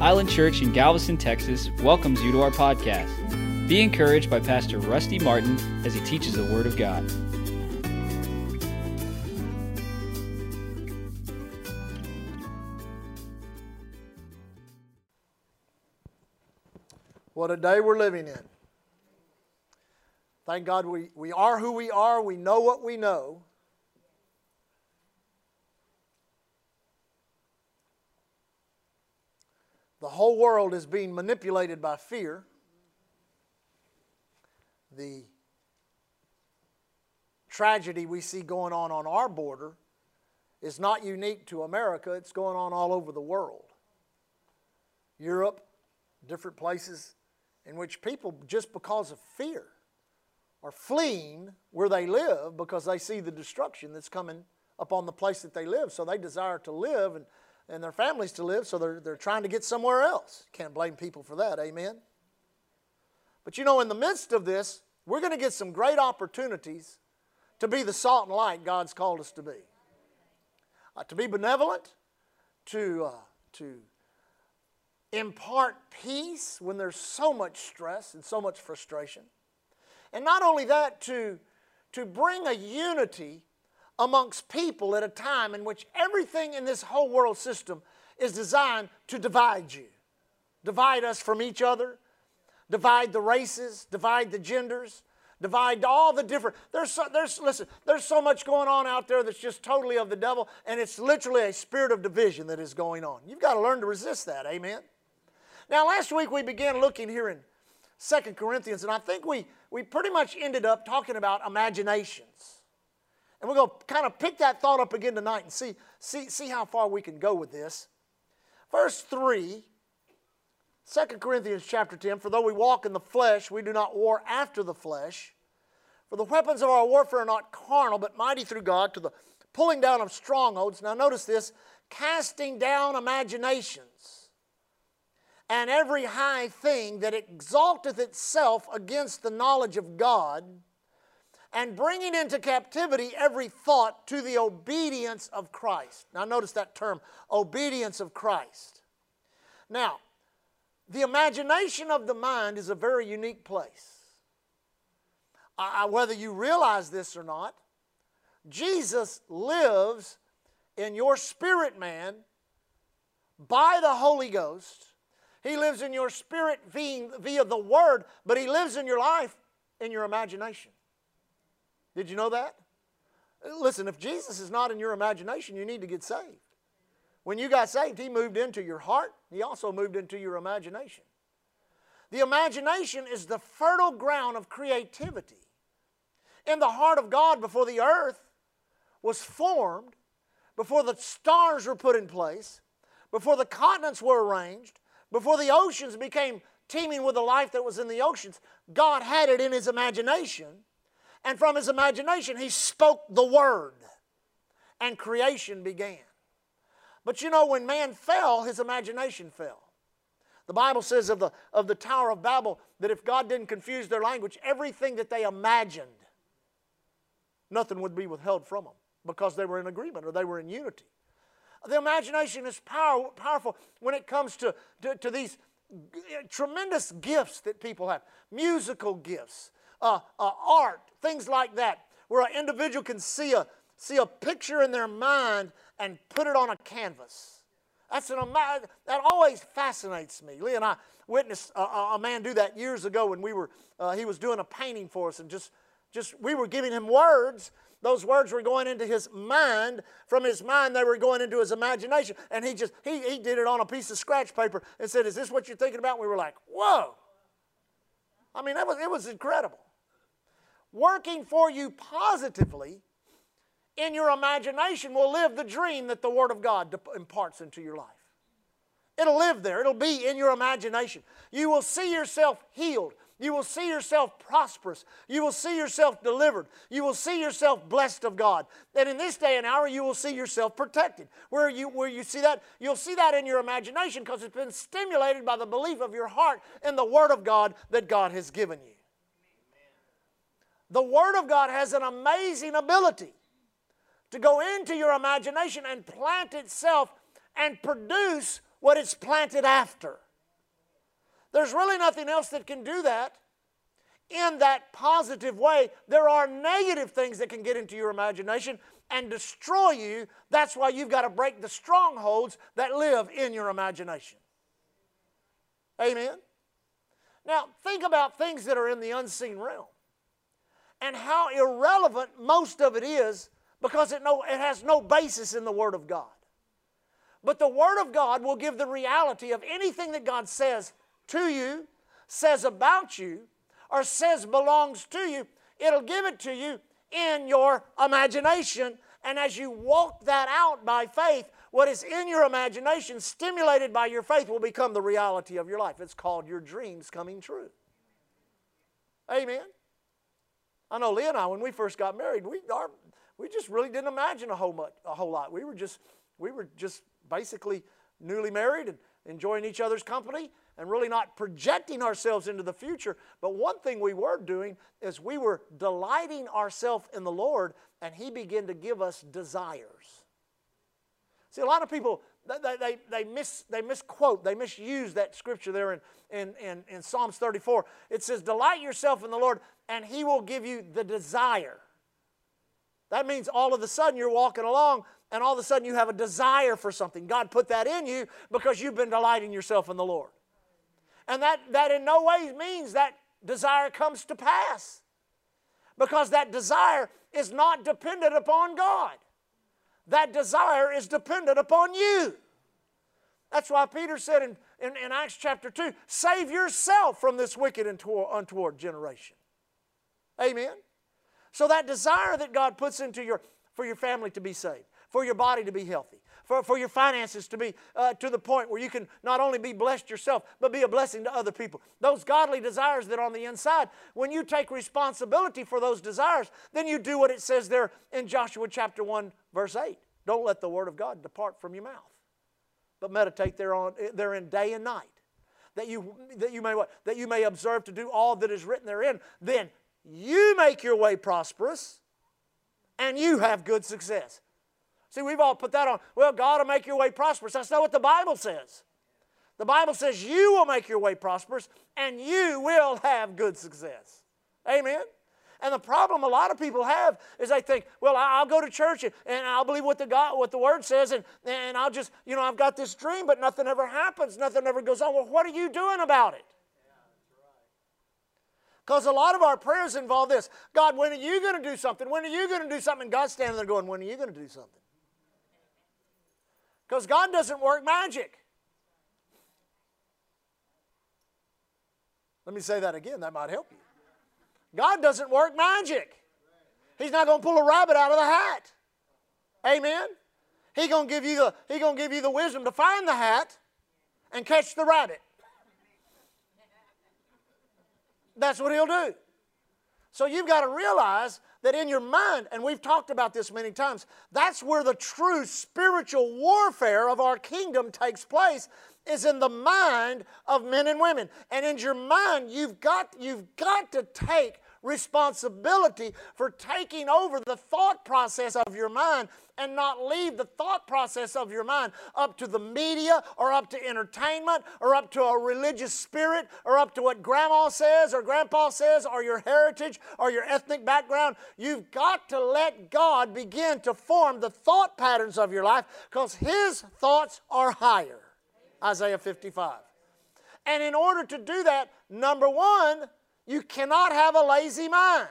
Island Church in Galveston, Texas welcomes you to our podcast. Be encouraged by Pastor Rusty Martin as he teaches the Word of God. What a day we're living in. Thank God we, we are who we are, we know what we know. The whole world is being manipulated by fear. The tragedy we see going on on our border is not unique to America, it's going on all over the world. Europe, different places in which people, just because of fear, are fleeing where they live because they see the destruction that's coming upon the place that they live. So they desire to live and and their families to live, so they're, they're trying to get somewhere else. Can't blame people for that, amen? But you know, in the midst of this, we're going to get some great opportunities to be the salt and light God's called us to be. Uh, to be benevolent, to, uh, to impart peace when there's so much stress and so much frustration. And not only that, to, to bring a unity amongst people at a time in which everything in this whole world system is designed to divide you, divide us from each other, divide the races, divide the genders, divide all the different. There's so, there's listen. There's so much going on out there that's just totally of the devil, and it's literally a spirit of division that is going on. You've got to learn to resist that. Amen. Now, last week we began looking here in Second Corinthians, and I think we we pretty much ended up talking about imaginations. And we're going to kind of pick that thought up again tonight and see, see, see how far we can go with this. Verse 3, 2 Corinthians chapter 10 For though we walk in the flesh, we do not war after the flesh. For the weapons of our warfare are not carnal, but mighty through God to the pulling down of strongholds. Now, notice this casting down imaginations and every high thing that exalteth itself against the knowledge of God and bringing into captivity every thought to the obedience of Christ. Now, notice that term, obedience of Christ. Now, the imagination of the mind is a very unique place. Whether you realize this or not, Jesus lives in your spirit man by the Holy Ghost. He lives in your spirit via the Word, but He lives in your life in your imagination. Did you know that? Listen, if Jesus is not in your imagination, you need to get saved. When you got saved, He moved into your heart, He also moved into your imagination. The imagination is the fertile ground of creativity. In the heart of God, before the earth was formed, before the stars were put in place, before the continents were arranged, before the oceans became teeming with the life that was in the oceans, God had it in His imagination and from his imagination, he spoke the word, and creation began. But you know, when man fell, his imagination fell. The Bible says of the, of the Tower of Babel that if God didn't confuse their language, everything that they imagined, nothing would be withheld from them because they were in agreement or they were in unity. The imagination is power, powerful when it comes to, to, to these tremendous gifts that people have musical gifts, uh, uh, art, things like that, where an individual can see a, see a picture in their mind and put it on a canvas. That's an, that always fascinates me. Lee and I witnessed a, a man do that years ago when we were, uh, he was doing a painting for us and just, just, we were giving him words. Those words were going into his mind. From his mind, they were going into his imagination. And he just, he, he did it on a piece of scratch paper and said, is this what you're thinking about? And we were like, whoa. I mean, that was, it was incredible working for you positively in your imagination will live the dream that the Word of God imparts into your life. It'll live there, it'll be in your imagination. You will see yourself healed. You will see yourself prosperous. You will see yourself delivered. You will see yourself blessed of God. And in this day and hour, you will see yourself protected. Where you, where you see that, you'll see that in your imagination because it's been stimulated by the belief of your heart in the Word of God that God has given you. The Word of God has an amazing ability to go into your imagination and plant itself and produce what it's planted after. There's really nothing else that can do that in that positive way. There are negative things that can get into your imagination and destroy you. That's why you've got to break the strongholds that live in your imagination. Amen? Now, think about things that are in the unseen realm and how irrelevant most of it is because it, no, it has no basis in the Word of God. But the Word of God will give the reality of anything that God says to you, says about you, or says belongs to you. It'll give it to you in your imagination. And as you walk that out by faith, what is in your imagination, stimulated by your faith, will become the reality of your life. It's called your dreams coming true. Amen. I know Leah and I, when we first got married, we, our, we just really didn't imagine a whole, much, a whole lot. We were just, we were just basically newly married and enjoying each other's company and really not projecting ourselves into the future. But one thing we were doing is we were delighting ourselves in the Lord, and He began to give us desires. See, a lot of people, they, they, they, mis, they misquote, they misuse that scripture there in, in, in, in Psalms 34. It says, Delight yourself in the Lord, and He will give you the desire. That means all of a sudden you're walking along and all of a sudden you have a desire for something. God put that in you because you've been delighting yourself in the Lord. And that, that in no way means that desire comes to pass. Because that desire is not dependent upon God. That desire is dependent upon you. That's why Peter said in, in, in Acts chapter 2 save yourself from this wicked and untoward generation. Amen. So that desire that God puts into your for your family to be saved, for your body to be healthy, for, for your finances to be uh, to the point where you can not only be blessed yourself, but be a blessing to other people. Those godly desires that are on the inside, when you take responsibility for those desires, then you do what it says there in Joshua chapter 1, verse 8. Don't let the word of God depart from your mouth, but meditate thereon, therein day and night. That you, that you may what? That you may observe to do all that is written therein. Then you make your way prosperous and you have good success. See, we've all put that on. Well, God will make your way prosperous. That's not what the Bible says. The Bible says you will make your way prosperous and you will have good success. Amen? And the problem a lot of people have is they think, well, I'll go to church and, I'll believe what the God, what the Word says, and, and I'll just, you know, I've got this dream, but nothing ever happens, nothing ever goes on. Well, what are you doing about it? Because a lot of our prayers involve this God, when are you going to do something? When are you going to do something? And God's standing there going, When are you going to do something? Because God doesn't work magic. Let me say that again, that might help you. God doesn't work magic. He's not going to pull a rabbit out of the hat. Amen. He's going to give you the he going to give you the wisdom to find the hat and catch the rabbit. That's what he'll do. So you've got to realize that in your mind, and we've talked about this many times, that's where the true spiritual warfare of our kingdom takes place is in the mind of men and women. And in your mind, you've got, you've got to take responsibility for taking over the thought process of your mind and not leave the thought process of your mind up to the media or up to entertainment or up to a religious spirit or up to what grandma says or grandpa says or your heritage or your ethnic background. You've got to let God begin to form the thought patterns of your life because His thoughts are higher. Isaiah 55. And in order to do that, number one, you cannot have a lazy mind.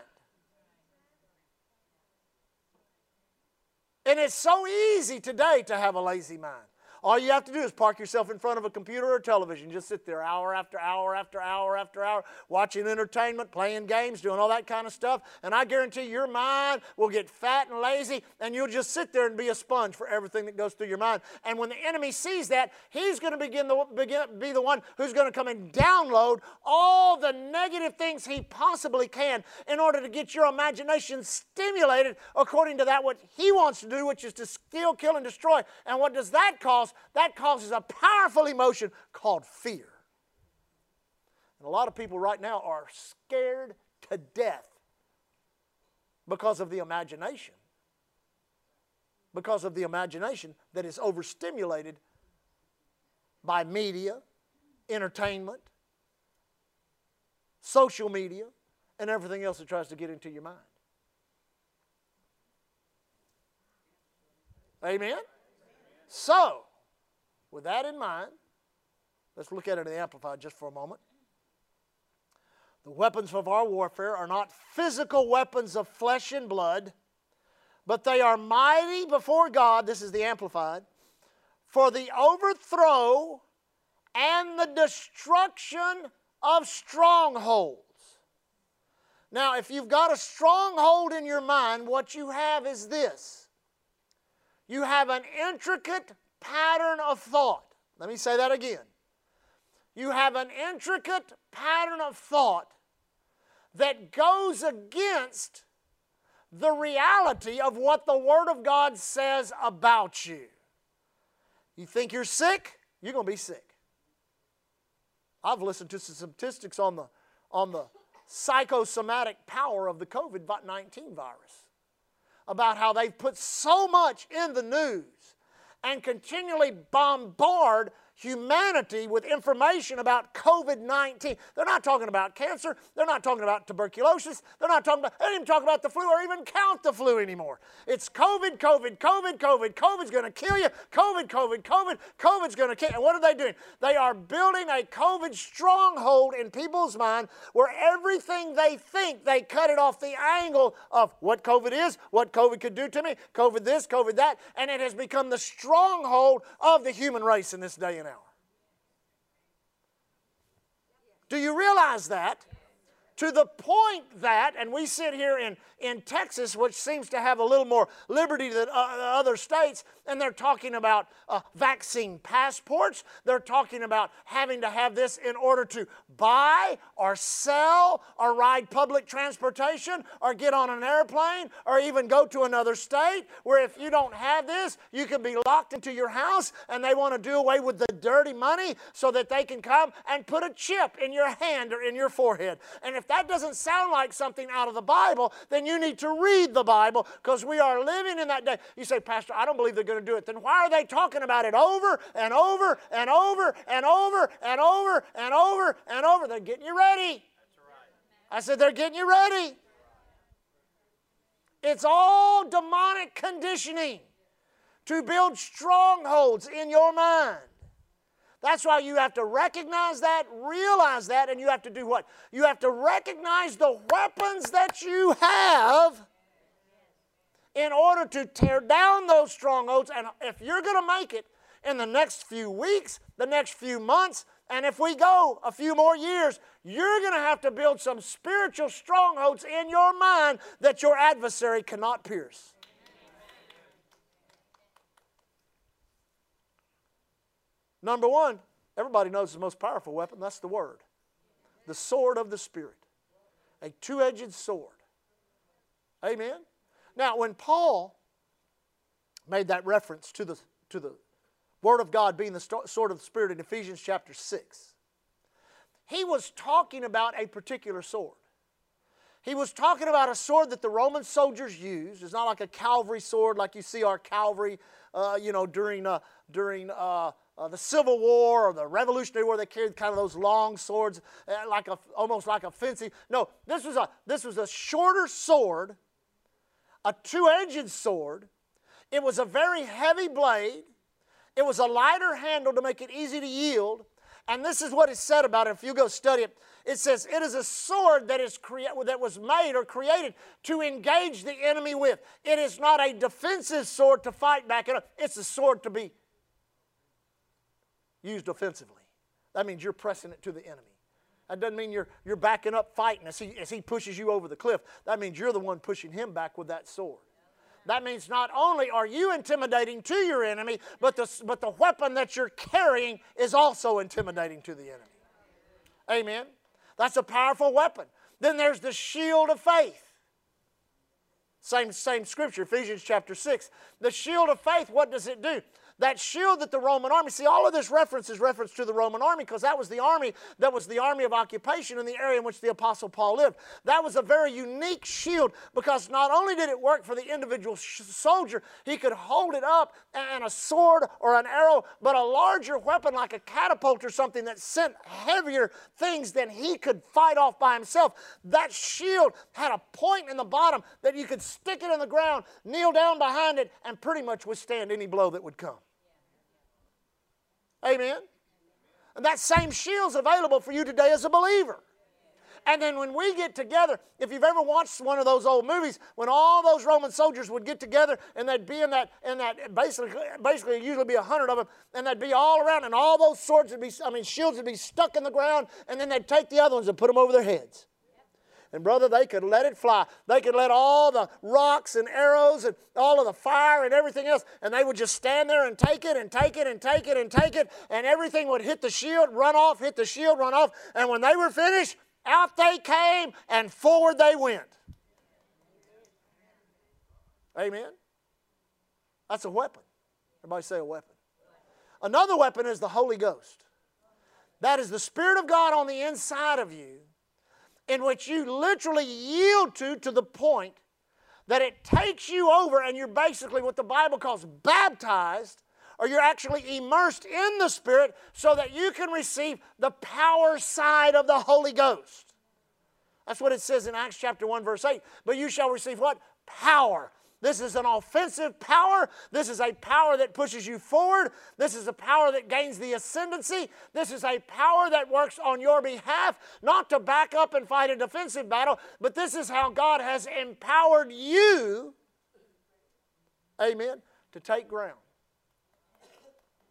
And it's so easy today to have a lazy mind. All you have to do is park yourself in front of a computer or television. Just sit there hour after hour after hour after hour, watching entertainment, playing games, doing all that kind of stuff. And I guarantee your mind will get fat and lazy, and you'll just sit there and be a sponge for everything that goes through your mind. And when the enemy sees that, he's going to begin to begin, be the one who's going to come and download all the negative things he possibly can in order to get your imagination stimulated according to that what he wants to do, which is to steal, kill, and destroy. And what does that cause? That causes a powerful emotion called fear. And a lot of people right now are scared to death because of the imagination. Because of the imagination that is overstimulated by media, entertainment, social media, and everything else that tries to get into your mind. Amen? So, with that in mind, let's look at it in the Amplified just for a moment. The weapons of our warfare are not physical weapons of flesh and blood, but they are mighty before God. This is the Amplified for the overthrow and the destruction of strongholds. Now, if you've got a stronghold in your mind, what you have is this you have an intricate pattern of thought. Let me say that again. You have an intricate pattern of thought that goes against the reality of what the Word of God says about you. You think you're sick? You're going to be sick. I've listened to some statistics on the, on the psychosomatic power of the COVID 19 virus about how they've put so much in the news and continually bombard humanity with information about COVID 19. They're not talking about cancer. They're not talking about tuberculosis. They're not talking about, they don't even talk about the flu or even count the flu anymore. It's COVID, COVID, COVID, COVID. COVID's going to kill you. COVID, COVID, COVID. COVID's going to kill you. And what are they doing? They are building a COVID stronghold in people's mind where everything they think, they cut it off the angle of what COVID is, what COVID could do to me, COVID this, COVID that, and it has become the stronghold of the human race in this day and Do you realize that? To the point that, and we sit here in, in Texas, which seems to have a little more liberty than uh, other states, and they're talking about uh, vaccine passports. They're talking about having to have this in order to buy or sell or ride public transportation or get on an airplane or even go to another state where if you don't have this, you can be locked into your house and they want to do away with the dirty money so that they can come and put a chip in your hand or in your forehead. And if that doesn't sound like something out of the Bible, then you need to read the Bible because we are living in that day. You say, Pastor, I don't believe they're going to do it. Then why are they talking about it over and over and over and over and over and over and over? They're getting you ready. Right. I said, they're getting you ready. It's all demonic conditioning to build strongholds in your mind. That's why you have to recognize that, realize that, and you have to do what? You have to recognize the weapons that you have in order to tear down those strongholds. And if you're going to make it in the next few weeks, the next few months, and if we go a few more years, you're going to have to build some spiritual strongholds in your mind that your adversary cannot pierce. Number one, everybody knows the most powerful weapon that's the Word, the sword of the Spirit, a two edged sword. Amen? Now, when Paul made that reference to the, to the Word of God being the sword of the Spirit in Ephesians chapter 6, he was talking about a particular sword. He was talking about a sword that the Roman soldiers used. It's not like a cavalry sword like you see our cavalry, uh, you know, during, uh, during uh, uh, the Civil War or the Revolutionary War, they carried kind of those long swords, uh, like a, almost like a fencing. No, this was a, this was a shorter sword, a two edged sword. It was a very heavy blade. It was a lighter handle to make it easy to yield. And this is what is said about it. If you go study it, it says it is a sword that is crea- that was made or created to engage the enemy with. It is not a defensive sword to fight back. It's a sword to be used offensively. That means you're pressing it to the enemy. That doesn't mean you're, you're backing up fighting as he, as he pushes you over the cliff. That means you're the one pushing him back with that sword. That means not only are you intimidating to your enemy, but the, but the weapon that you're carrying is also intimidating to the enemy. Amen. That's a powerful weapon. Then there's the shield of faith. Same, same scripture, Ephesians chapter 6. The shield of faith, what does it do? That shield that the Roman army, see, all of this reference is reference to the Roman army because that was the army that was the army of occupation in the area in which the Apostle Paul lived. That was a very unique shield because not only did it work for the individual soldier, he could hold it up and a sword or an arrow, but a larger weapon like a catapult or something that sent heavier things than he could fight off by himself. That shield had a point in the bottom that you could stick it in the ground, kneel down behind it, and pretty much withstand any blow that would come. Amen. And that same shield's available for you today as a believer. And then when we get together, if you've ever watched one of those old movies, when all those Roman soldiers would get together and they'd be in that, in that basically, basically usually be a hundred of them, and they'd be all around, and all those swords would be, I mean, shields would be stuck in the ground, and then they'd take the other ones and put them over their heads. And brother, they could let it fly. They could let all the rocks and arrows and all of the fire and everything else, and they would just stand there and take it and take it and take it and take it, and everything would hit the shield, run off, hit the shield, run off. And when they were finished, out they came and forward they went. Amen. That's a weapon. Everybody say a weapon. Another weapon is the Holy Ghost. That is the Spirit of God on the inside of you in which you literally yield to to the point that it takes you over and you're basically what the Bible calls baptized or you're actually immersed in the Spirit so that you can receive the power side of the Holy Ghost. That's what it says in Acts chapter 1, verse 8. But you shall receive what? Power this is an offensive power. This is a power that pushes you forward. This is a power that gains the ascendancy. This is a power that works on your behalf, not to back up and fight a defensive battle, but this is how God has empowered you, amen, to take ground.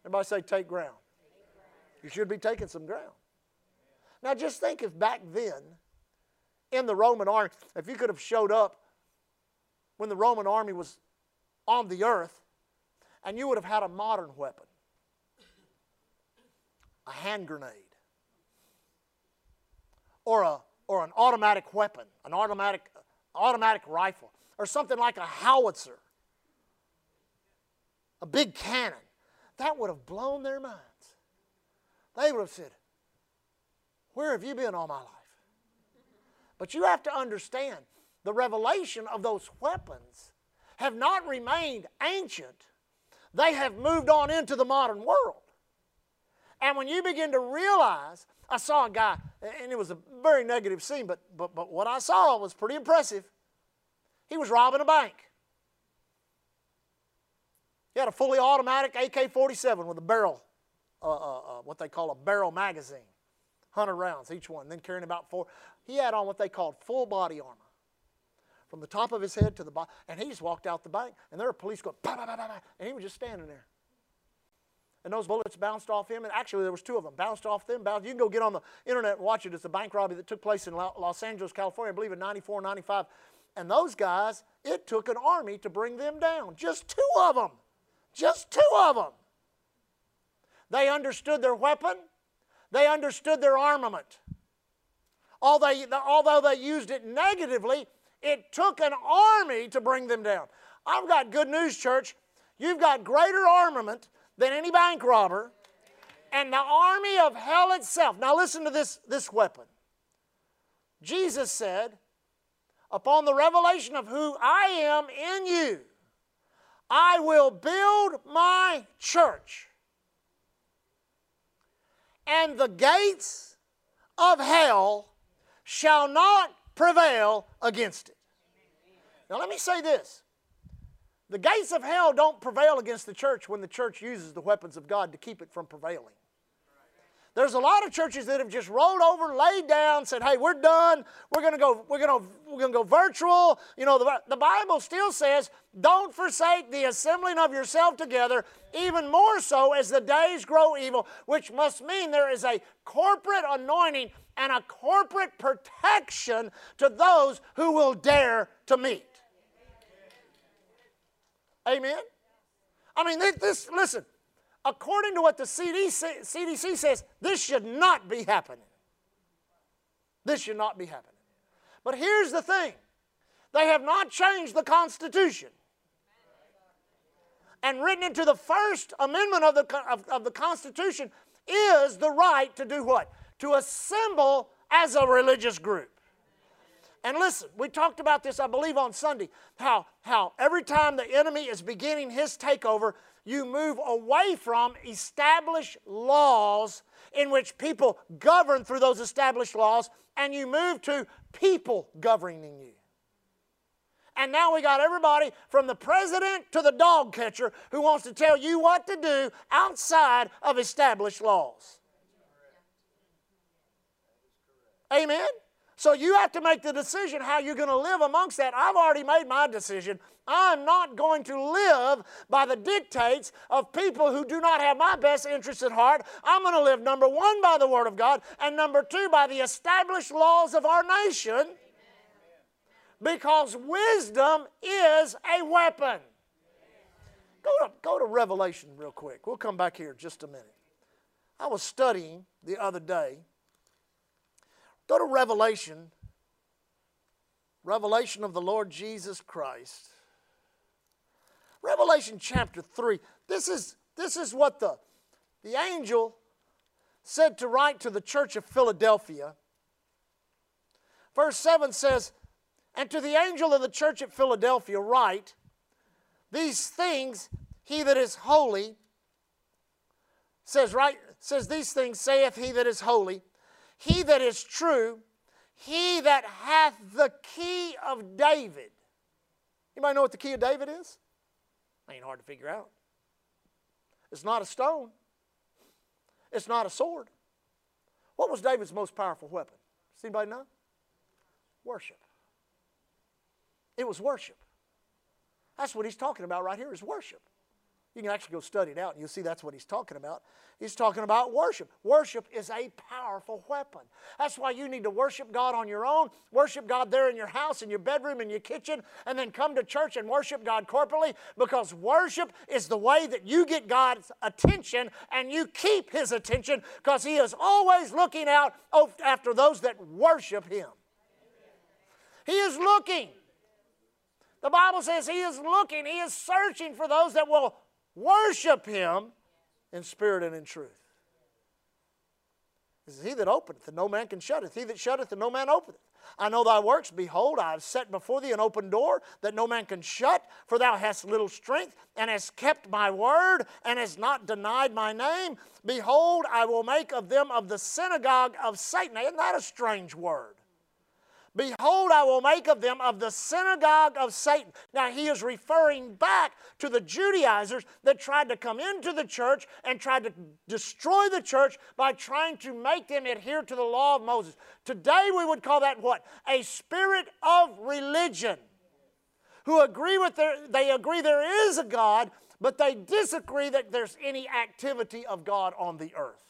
Everybody say, take ground. You should be taking some ground. Now, just think if back then, in the Roman army, if you could have showed up when the Roman army was on the earth, and you would have had a modern weapon a hand grenade, or, a, or an automatic weapon, an automatic, automatic rifle, or something like a howitzer, a big cannon. That would have blown their minds. They would have said, Where have you been all my life? But you have to understand the revelation of those weapons have not remained ancient, they have moved on into the modern world. And when you begin to realize, I saw a guy, and it was a very negative scene, but, but, but what I saw was pretty impressive. He was robbing a bank. He had a fully automatic AK 47 with a barrel, uh, uh, uh, what they call a barrel magazine, 100 rounds each one, then carrying about four. He had on what they called full body armor from the top of his head to the bottom. And he just walked out the bank, and there were police going, bah, bah, bah, bah, and he was just standing there. And those bullets bounced off him, and actually there was two of them, bounced off them. Bounced. You can go get on the internet and watch it. It's a bank robbery that took place in Los Angeles, California, I believe in 94, 95. And those guys, it took an army to bring them down. Just two of them. Just two of them. They understood their weapon. They understood their armament. Although they used it negatively, it took an army to bring them down. I've got good news, church. You've got greater armament than any bank robber and the army of hell itself. Now, listen to this, this weapon. Jesus said, Upon the revelation of who I am in you, I will build my church, and the gates of hell shall not prevail against it. Now, let me say this the gates of hell don't prevail against the church when the church uses the weapons of God to keep it from prevailing. There's a lot of churches that have just rolled over, laid down, said, "Hey, we're done. We're going to go. We're to we're to go virtual." You know, the, the Bible still says, "Don't forsake the assembling of yourself together." Even more so as the days grow evil, which must mean there is a corporate anointing and a corporate protection to those who will dare to meet. Amen. I mean, this. Listen according to what the CDC, CDC says, this should not be happening. This should not be happening. But here's the thing they have not changed the Constitution. and written into the First Amendment of the, of, of the Constitution is the right to do what? To assemble as a religious group. And listen, we talked about this, I believe, on Sunday, how, how every time the enemy is beginning his takeover, you move away from established laws in which people govern through those established laws, and you move to people governing you. And now we got everybody from the president to the dog catcher who wants to tell you what to do outside of established laws. Amen? So you have to make the decision how you're going to live amongst that. I've already made my decision. I'm not going to live by the dictates of people who do not have my best interests at heart. I'm going to live, number one, by the Word of God, and number two, by the established laws of our nation because wisdom is a weapon. Go to, go to Revelation real quick. We'll come back here just a minute. I was studying the other day. Go to Revelation, Revelation of the Lord Jesus Christ. Revelation chapter 3. This is, this is what the, the angel said to write to the church of Philadelphia. Verse 7 says, and to the angel of the church at Philadelphia, write, These things he that is holy says, right, says, These things saith he that is holy, he that is true, he that hath the key of David. Anybody know what the key of David is? Ain't hard to figure out. It's not a stone. It's not a sword. What was David's most powerful weapon? Does anybody know? Worship. It was worship. That's what he's talking about right here is worship. You can actually go study it out and you'll see that's what he's talking about. He's talking about worship. Worship is a powerful weapon. That's why you need to worship God on your own, worship God there in your house, in your bedroom, in your kitchen, and then come to church and worship God corporately because worship is the way that you get God's attention and you keep His attention because He is always looking out after those that worship Him. He is looking. The Bible says He is looking, He is searching for those that will worship Him in spirit and in truth. This is He that openeth, and no man can shut it. He that shutteth, and no man openeth. I know thy works. Behold, I have set before thee an open door that no man can shut, for thou hast little strength, and hast kept my word, and hast not denied my name. Behold, I will make of them of the synagogue of Satan. Isn't that a strange word? Behold, I will make of them of the synagogue of Satan. Now, he is referring back to the Judaizers that tried to come into the church and tried to destroy the church by trying to make them adhere to the law of Moses. Today, we would call that what? A spirit of religion. Who agree with their, they agree there is a God, but they disagree that there's any activity of God on the earth.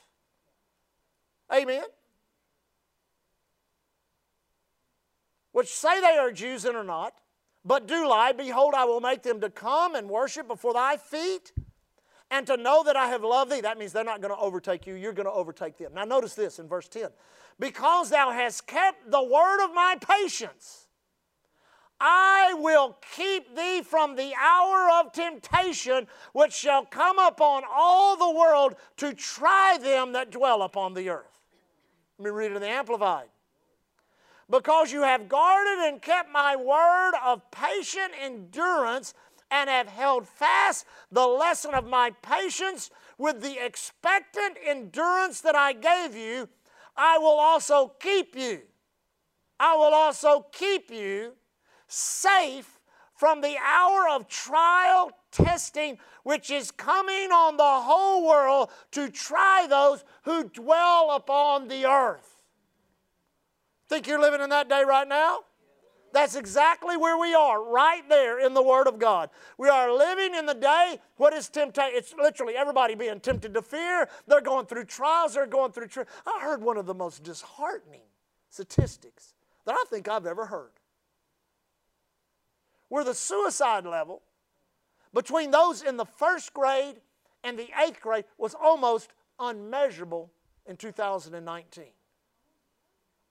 Amen? Which say they are Jews and are not, but do lie, behold, I will make them to come and worship before thy feet, and to know that I have loved thee. That means they're not going to overtake you, you're going to overtake them. Now, notice this in verse 10 because thou hast kept the word of my patience. I will keep thee from the hour of temptation which shall come upon all the world to try them that dwell upon the earth. Let me read it in the Amplified because you have guarded and kept my word of patient endurance and have held fast the lesson of my patience with the expectant endurance that I gave you, I will also keep you. I will also keep you safe from the hour of trial testing which is coming on the whole world to try those who dwell upon the earth. Think you're living in that day right now? That's exactly where we are, right there in the Word of God. We are living in the day. What is temptation? It's literally everybody being tempted to fear. They're going through trials. They're going through. Tri- I heard one of the most disheartening statistics that I think I've ever heard. Where the suicide level between those in the first grade and the eighth grade was almost unmeasurable in 2019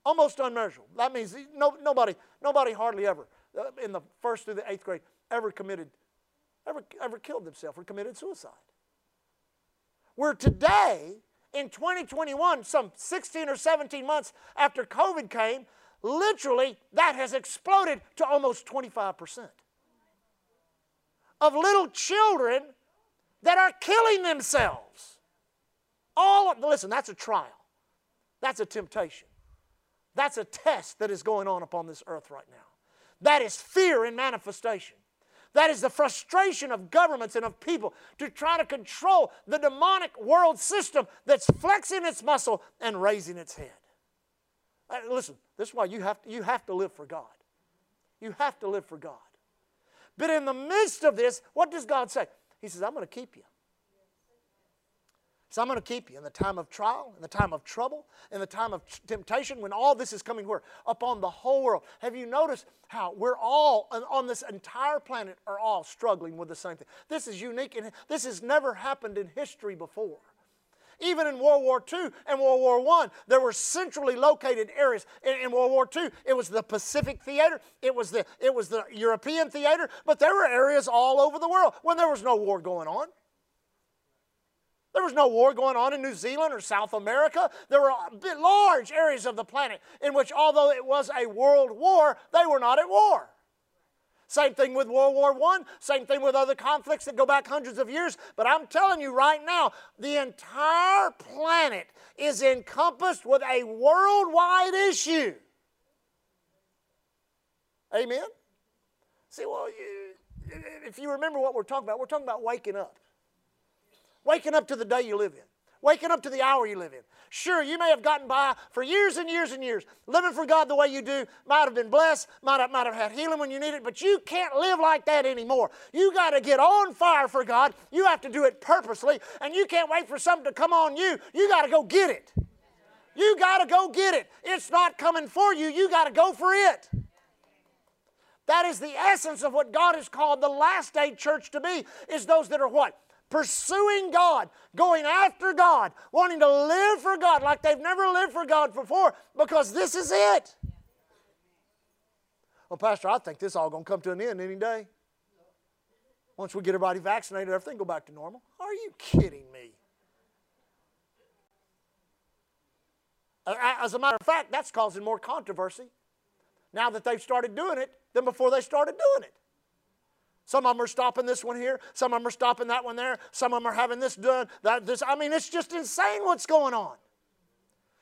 almost unmeasurable. That means no, nobody, nobody hardly ever uh, in the first through the eighth grade ever committed ever, ever killed themselves or committed suicide. Where today, in 2021, some 16 or 17 months after COVID came, literally that has exploded to almost 25% of little children that are killing themselves. All of, listen, that's a trial. That's a temptation. That's a test that is going on upon this earth right now. That is fear in manifestation. That is the frustration of governments and of people to try to control the demonic world system that's flexing its muscle and raising its head. Uh, listen, this is why you have, to, you have to live for God. You have to live for God. But in the midst of this, what does God say? He says, I'm going to keep you. So I'm going to keep you in the time of trial, in the time of trouble, in the time of temptation, when all this is coming where? Upon the whole world. Have you noticed how we're all on this entire planet are all struggling with the same thing? This is unique and this has never happened in history before. Even in World War II and World War I, there were centrally located areas. In, in, World War II, it was the Pacific theater, it was the, it was the European theater, but there were areas all over the world when there was no war going on. There was no war going on in New Zealand or South America. There were large areas of the planet in which, although it was a world war, they were not at war. Same thing with World War I, same thing with other conflicts that go back hundreds of years. But I'm telling you right now, the entire planet is encompassed with a worldwide issue. Amen? See, well, if you remember what we're talking about, we're talking about waking up. Waking up to the day you live in. Waking up to the hour you live in. Sure, you may have gotten by for years and years and years, living for God the way you do, might have been blessed, might have, might have had healing when you need it, but you can't live like that anymore. You got to get on fire for God. You have to do it purposely, and you can't wait for something to come on you. You got to go get it. You got to go get it. It's not coming for you. You got to go for it. That is the essence of what God has called the last day church to be, is those that are what? Pursuing God, going after God, wanting to live for God like they've never lived for God before because this is it. Well, Pastor, I think this all going to come to an end any day. Once we get everybody vaccinated, everything go back to normal. Are you kidding me? As a matter of fact, that's causing more controversy now that they've started doing it than before they started doing it. Some of them are stopping this one here. Some of them are stopping that one there. Some of them are having this done. That this. I mean, it's just insane what's going on.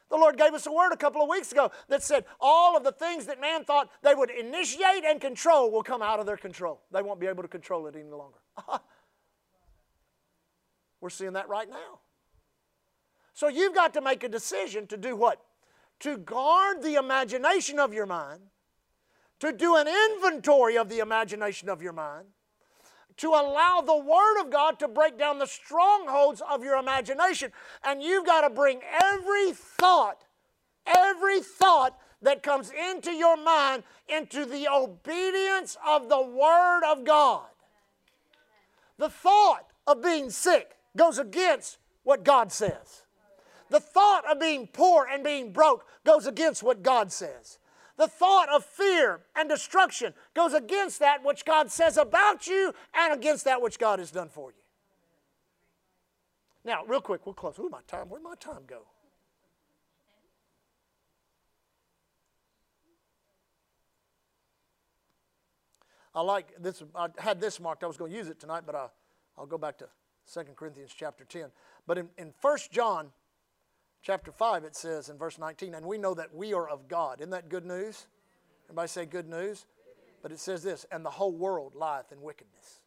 The Lord gave us a word a couple of weeks ago that said all of the things that man thought they would initiate and control will come out of their control. They won't be able to control it any longer. We're seeing that right now. So you've got to make a decision to do what? To guard the imagination of your mind to do an inventory of the imagination of your mind, to allow the Word of God to break down the strongholds of your imagination. And you've got to bring every thought, every thought that comes into your mind into the obedience of the Word of God. The thought of being sick goes against what God says. The thought of being poor and being broke goes against what God says. The thought of fear and destruction goes against that which God says about you and against that which God has done for you. Now, real quick, we'll close. Where'd my time? Where'd my time go? I like this. I had this marked. I was going to use it tonight, but I, I'll go back to 2 Corinthians chapter 10. But in, in 1 John chapter 5, it says in verse 19, and we know that we are of God. Isn't that good news? Everybody say good news? But it says this, and the whole world lieth in wickedness.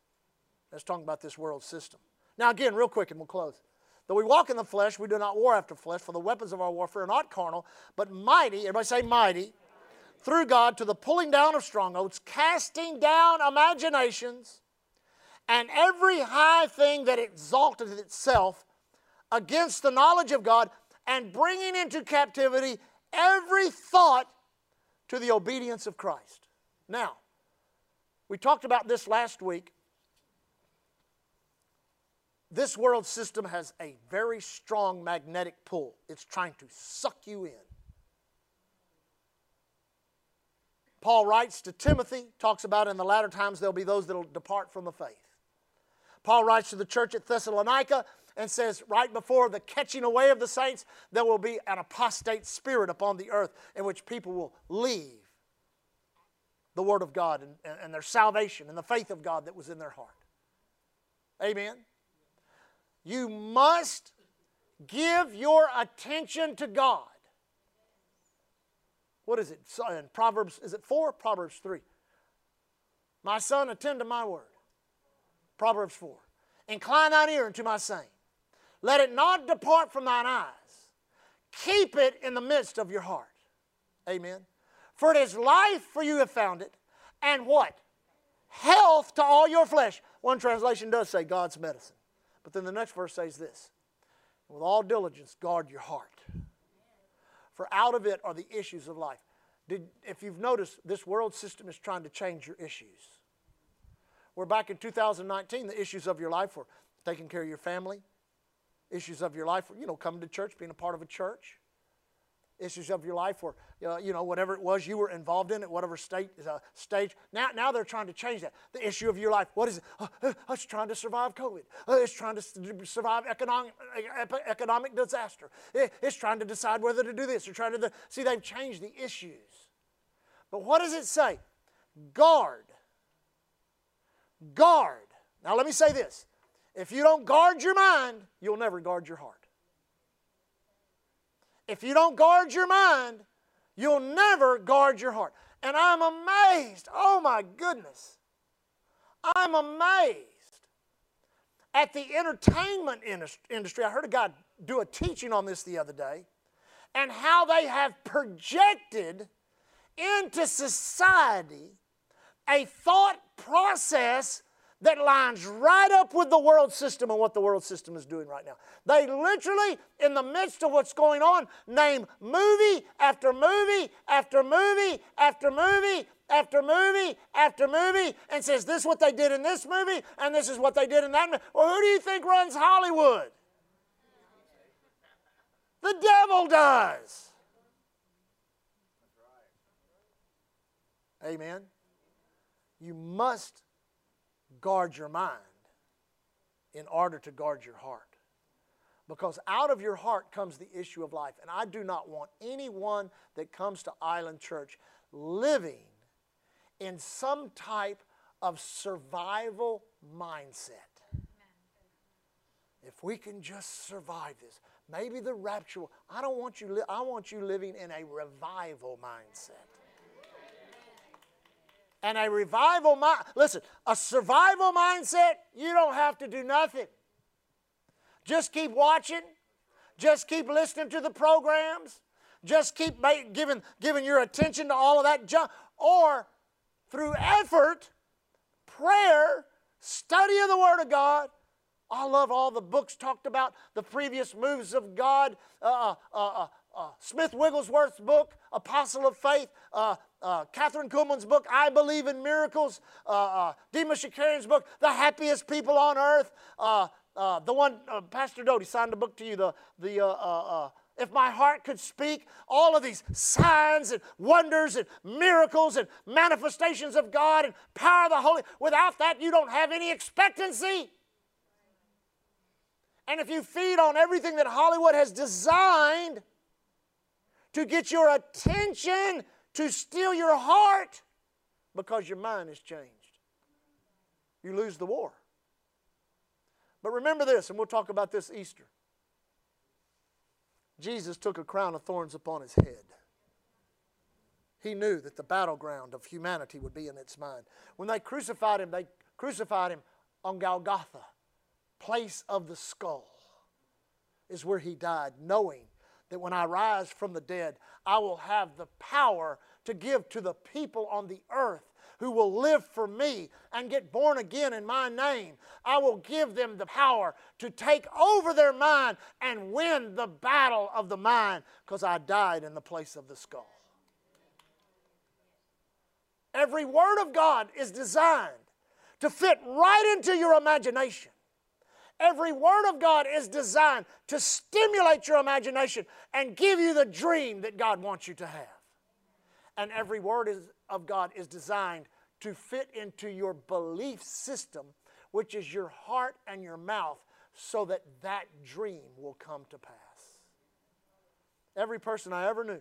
That's talking about this world system. Now, again, real quick, and we'll close. Though we walk in the flesh, we do not war after flesh, for the weapons of our warfare are not carnal, but mighty, everybody say mighty, through God to the pulling down of strongholds, casting down imaginations, and every high thing that exalteth itself against the knowledge of God, and bringing into captivity every thought to the obedience of Christ. Now, we talked about this last week. This world system has a very strong magnetic pull. It's trying to suck you in. Paul writes to Timothy, talks about in the latter times there'll be those that'll depart from the faith. Paul writes to the church at Thessalonica and says, right before the catching away of the saints, there will be an apostate spirit upon the earth in which people will leave the Word of God and, and their salvation and the faith of God that was in their heart. Amen. You must give your attention to God. What is it? In Proverbs, is it 4? Proverbs 3. My son, attend to my word. Proverbs 4. Incline thine ear unto my saying. Let it not depart from thine eyes. Keep it in the midst of your heart. Amen. For it is life for you have found it, and what? Health to all your flesh. One translation does say God's medicine. But then the next verse says this With all diligence, guard your heart. For out of it are the issues of life. Did, if you've noticed, this world system is trying to change your issues. We're back in 2019, the issues of your life were taking care of your family, issues of your life you know, coming to church, being a part of a church, issues of your life or uh, you know, whatever it was you were involved in at whatever state, uh, stage. Now, now they're trying to change that. The issue of your life, what is it? Uh, uh it's trying to survive COVID. Uh, it's trying to survive economic, economic disaster. it's trying to decide whether to do this or trying to, see, they've changed the issues. But what does it say? Guard. Guard. Now, let me say this. If you don't guard your mind, you'll never guard your heart. If you don't guard your mind, you'll never guard your heart. And I'm amazed. Oh my goodness. I'm amazed at the entertainment industry. I heard a guy do a teaching on this the other day and how they have projected into society a thought process that lines right up with the world system and what the world system is doing right now. They literally, in the midst of what's going on, name movie after movie after movie after movie after movie after movie and says, This is what they did in this movie and this is what they did in that movie. Well, who do you think runs Hollywood? The devil does. Amen. You must guard your mind in order to guard your heart. Because out of your heart comes the issue of life. And I do not want anyone that comes to Island Church living in some type of survival mindset. If we can just survive this, maybe the rapture. I don't want you. I want you living in a revival mindset and a revival mind. Listen, a survival mindset, you don't have to do nothing. Just keep watching. Just keep listening to the programs. Just keep giving, giving your attention to all of that junk. Or through effort, prayer, study of the Word of God. I love all the books talked about the previous moves of God. Uh, uh, uh, uh Smith Wigglesworth's book, Apostle of Faith, uh, uh, Kathryn Kuhlman's book, I Believe in Miracles, uh, uh, Demos Shakarian's book, The Happiest People on Earth, uh, uh, the one, Pastor Doty signed a book to you, the, the If My Heart Could Speak, all of these signs and wonders and miracles and manifestations of God and power of the Holy. Without that, you don't have any expectancy. And if you feed on everything that Hollywood has designed to get your attention, to steal your heart because your mind has changed. You lose the war. But remember this, and we'll talk about this Easter. Jesus took a crown of thorns upon his head. He knew that the battleground of humanity would be in its mind. When they crucified him, they crucified him on Golgotha, place of the skull, is where he died, knowing that when I rise from the dead, I will have the power to give to the people on the earth who will live for me and get born again in my name. I will give them the power to take over their mind and win the battle of the mind because I died in the place of the skull. Every word of God is designed to fit right into your imagination. Every word of God is designed to stimulate your imagination and give you the dream that God wants you to have. And every word is, of God is designed to fit into your belief system which is your heart and your mouth, so that that dream will come to pass. Every person I ever knew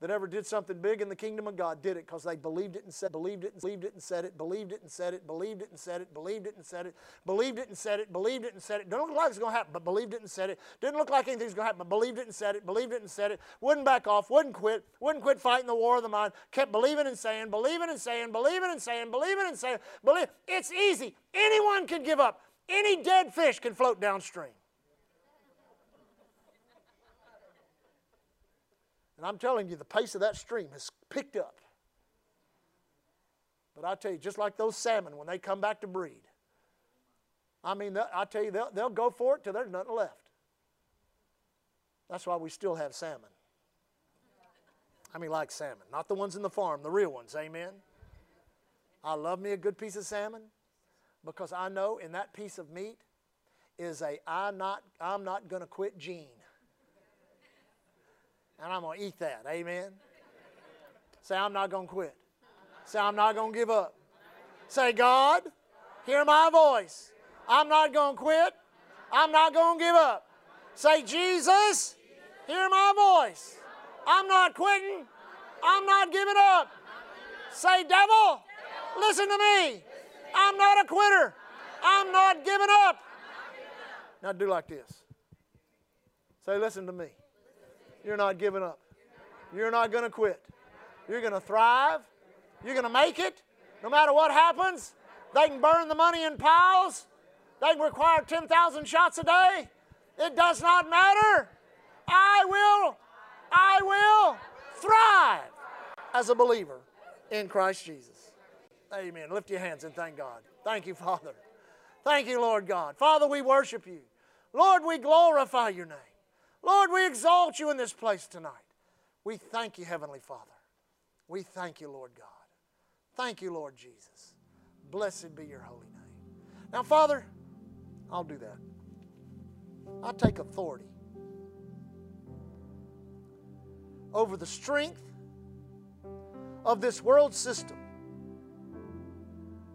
that ever did something big in the kingdom of God did it because they believed it and said, believed it and believed it and said it, believed it and said it, believed it and said it, believed it and said it, believed it and said it, believed it and said it. Don't look like it's going to happen, but believed it and said it. Didn't look like anything's going to happen, but believed it and said it, believed it and said it. Wouldn't back off, wouldn't quit, wouldn't quit fighting the war of the mind. Kept believing and saying, believing and saying, believing and saying, believing and saying, believe. It's easy. Anyone can give up. Any dead fish can float downstream. And I'm telling you, the pace of that stream has picked up. But I tell you, just like those salmon when they come back to breed, I mean, I tell you, they'll, they'll go for it till there's nothing left. That's why we still have salmon. I mean, like salmon, not the ones in the farm, the real ones, amen? I love me a good piece of salmon because I know in that piece of meat is a I'm not, I'm not going to quit gene and I'm going to eat that. Amen. Say, I'm not going to quit. Say, I'm not going to give up. Say, God, hear my voice. I'm not going to quit. I'm not going to give up. Say, Jesus, hear my voice. I'm not quitting. I'm not giving up. Say, devil, listen to me. I'm not a quitter. I'm not giving up. Now do like this. Say, listen to me. You're not giving up. You're not going to quit. You're going to thrive. You're going to make it no matter what happens. They can burn the money in piles. They can require 10,000 shots a day. It does not matter. I will, I will thrive as a believer in Christ Jesus. Amen. Lift your hands and thank God. Thank you, Father. Thank you, Lord God. Father, we worship you. Lord, we glorify your name. Lord, we exalt you in this place tonight. We thank you, Heavenly Father. We thank you, Lord God. Thank you, Lord Jesus. Blessed be your holy name. Now, Father, I'll do that. I take authority over the strength of this world system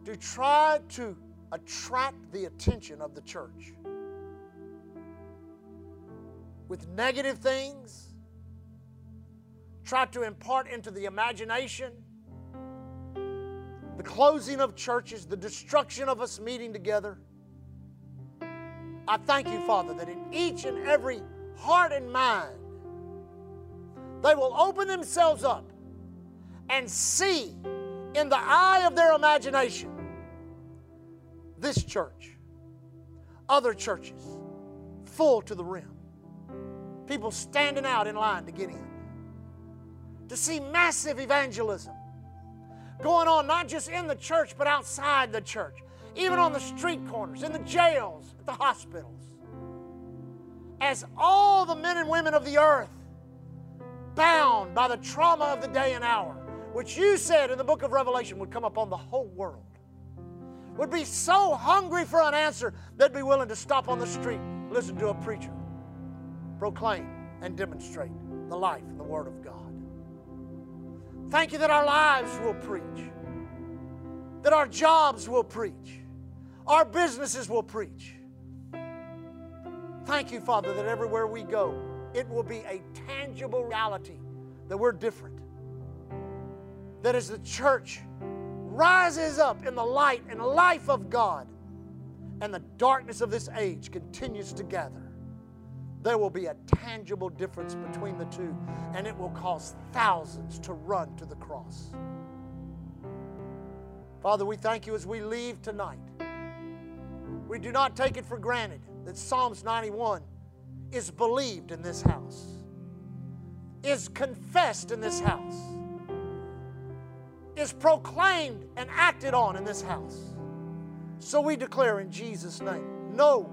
to try to attract the attention of the church with negative things, try to impart into the imagination, the closing of churches, the destruction of us meeting together. I thank you, Father, that in each and every heart and mind, they will open themselves up and see in the eye of their imagination this church, other churches, full to the rim people standing out in line to get in. To see massive evangelism going on, not just in the church, but outside the church, even on the street corners, in the jails, at the hospitals. As all the men and women of the earth, bound by the trauma of the day and hour, which you said in the book of Revelation would come upon the whole world, would be so hungry for an answer they'd be willing to stop on the street, listen to a preacher proclaim and demonstrate the life and the Word of God. Thank you that our lives will preach, that our jobs will preach, our businesses will preach. Thank you, Father, that everywhere we go, it will be a tangible reality that we're different. That as the church rises up in the light and life of God, and the darkness of this age continues to gather, there will be a tangible difference between the two, and it will cause thousands to run to the cross. Father, we thank you as we leave tonight. We do not take it for granted that Psalms 91 is believed in this house, is confessed in this house, is proclaimed and acted on in this house. So we declare in Jesus' name no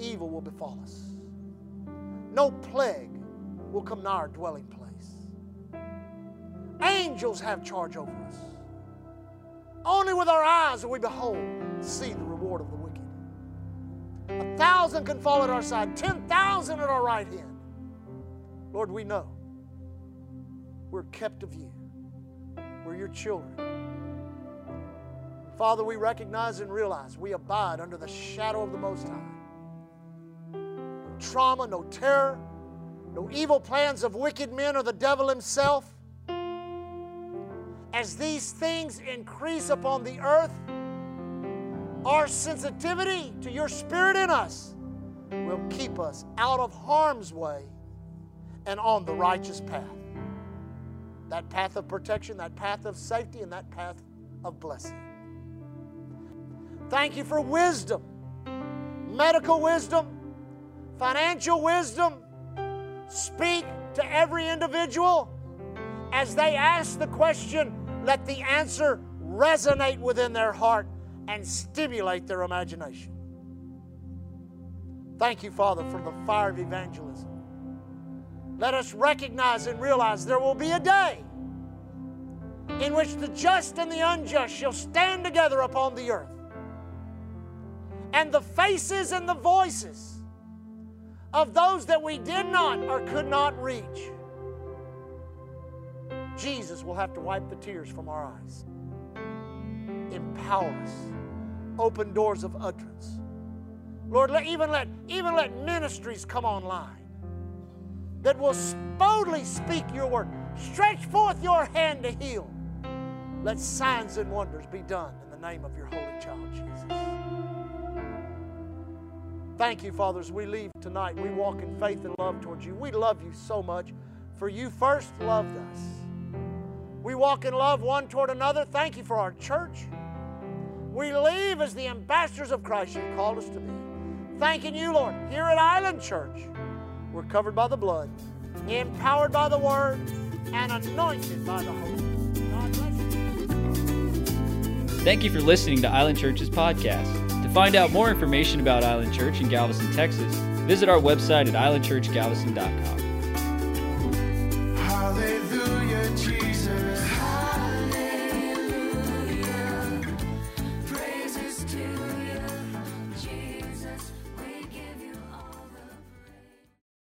evil will befall us. No plague will come nigh our dwelling place. Angels have charge over us. Only with our eyes will we behold see the reward of the wicked. A thousand can fall at our side, ten thousand at our right hand. Lord, we know we're kept of you. We're your children. Father, we recognize and realize we abide under the shadow of the Most High. Trauma, no terror, no evil plans of wicked men or the devil himself. As these things increase upon the earth, our sensitivity to your Spirit in us will keep us out of harm's way and on the righteous path. That path of protection, that path of safety, and that path of blessing. Thank you for wisdom, medical wisdom, financial wisdom. Speak to every individual as they ask the question, let the answer resonate within their heart and stimulate their imagination. Thank you, Father, for the fire of evangelism. Let us recognize and realize there will be a day in which the just and the unjust shall stand together upon the earth. And the faces and the voices of those that we did not or could not reach, Jesus will have to wipe the tears from our eyes. Empower us. Open doors of utterance. Lord, let, even, let, even let ministries come online that will boldly speak your word. Stretch forth your hand to heal. Let signs and wonders be done in the name of your holy child, Jesus. Thank you, Father, as we leave tonight. We walk in faith and love towards you. We love you so much, for you first loved us. We walk in love one toward another. Thank you for our church. We leave as the ambassadors of Christ you've called us to be. Thanking you, Lord. Here at Island Church, we're covered by the blood, empowered by the Word, and anointed by the Holy Spirit. You. Thank you for listening to Island Church's podcast. To find out more information about Island Church in Galveston, Texas, visit our website at islandchurchgalveston.com.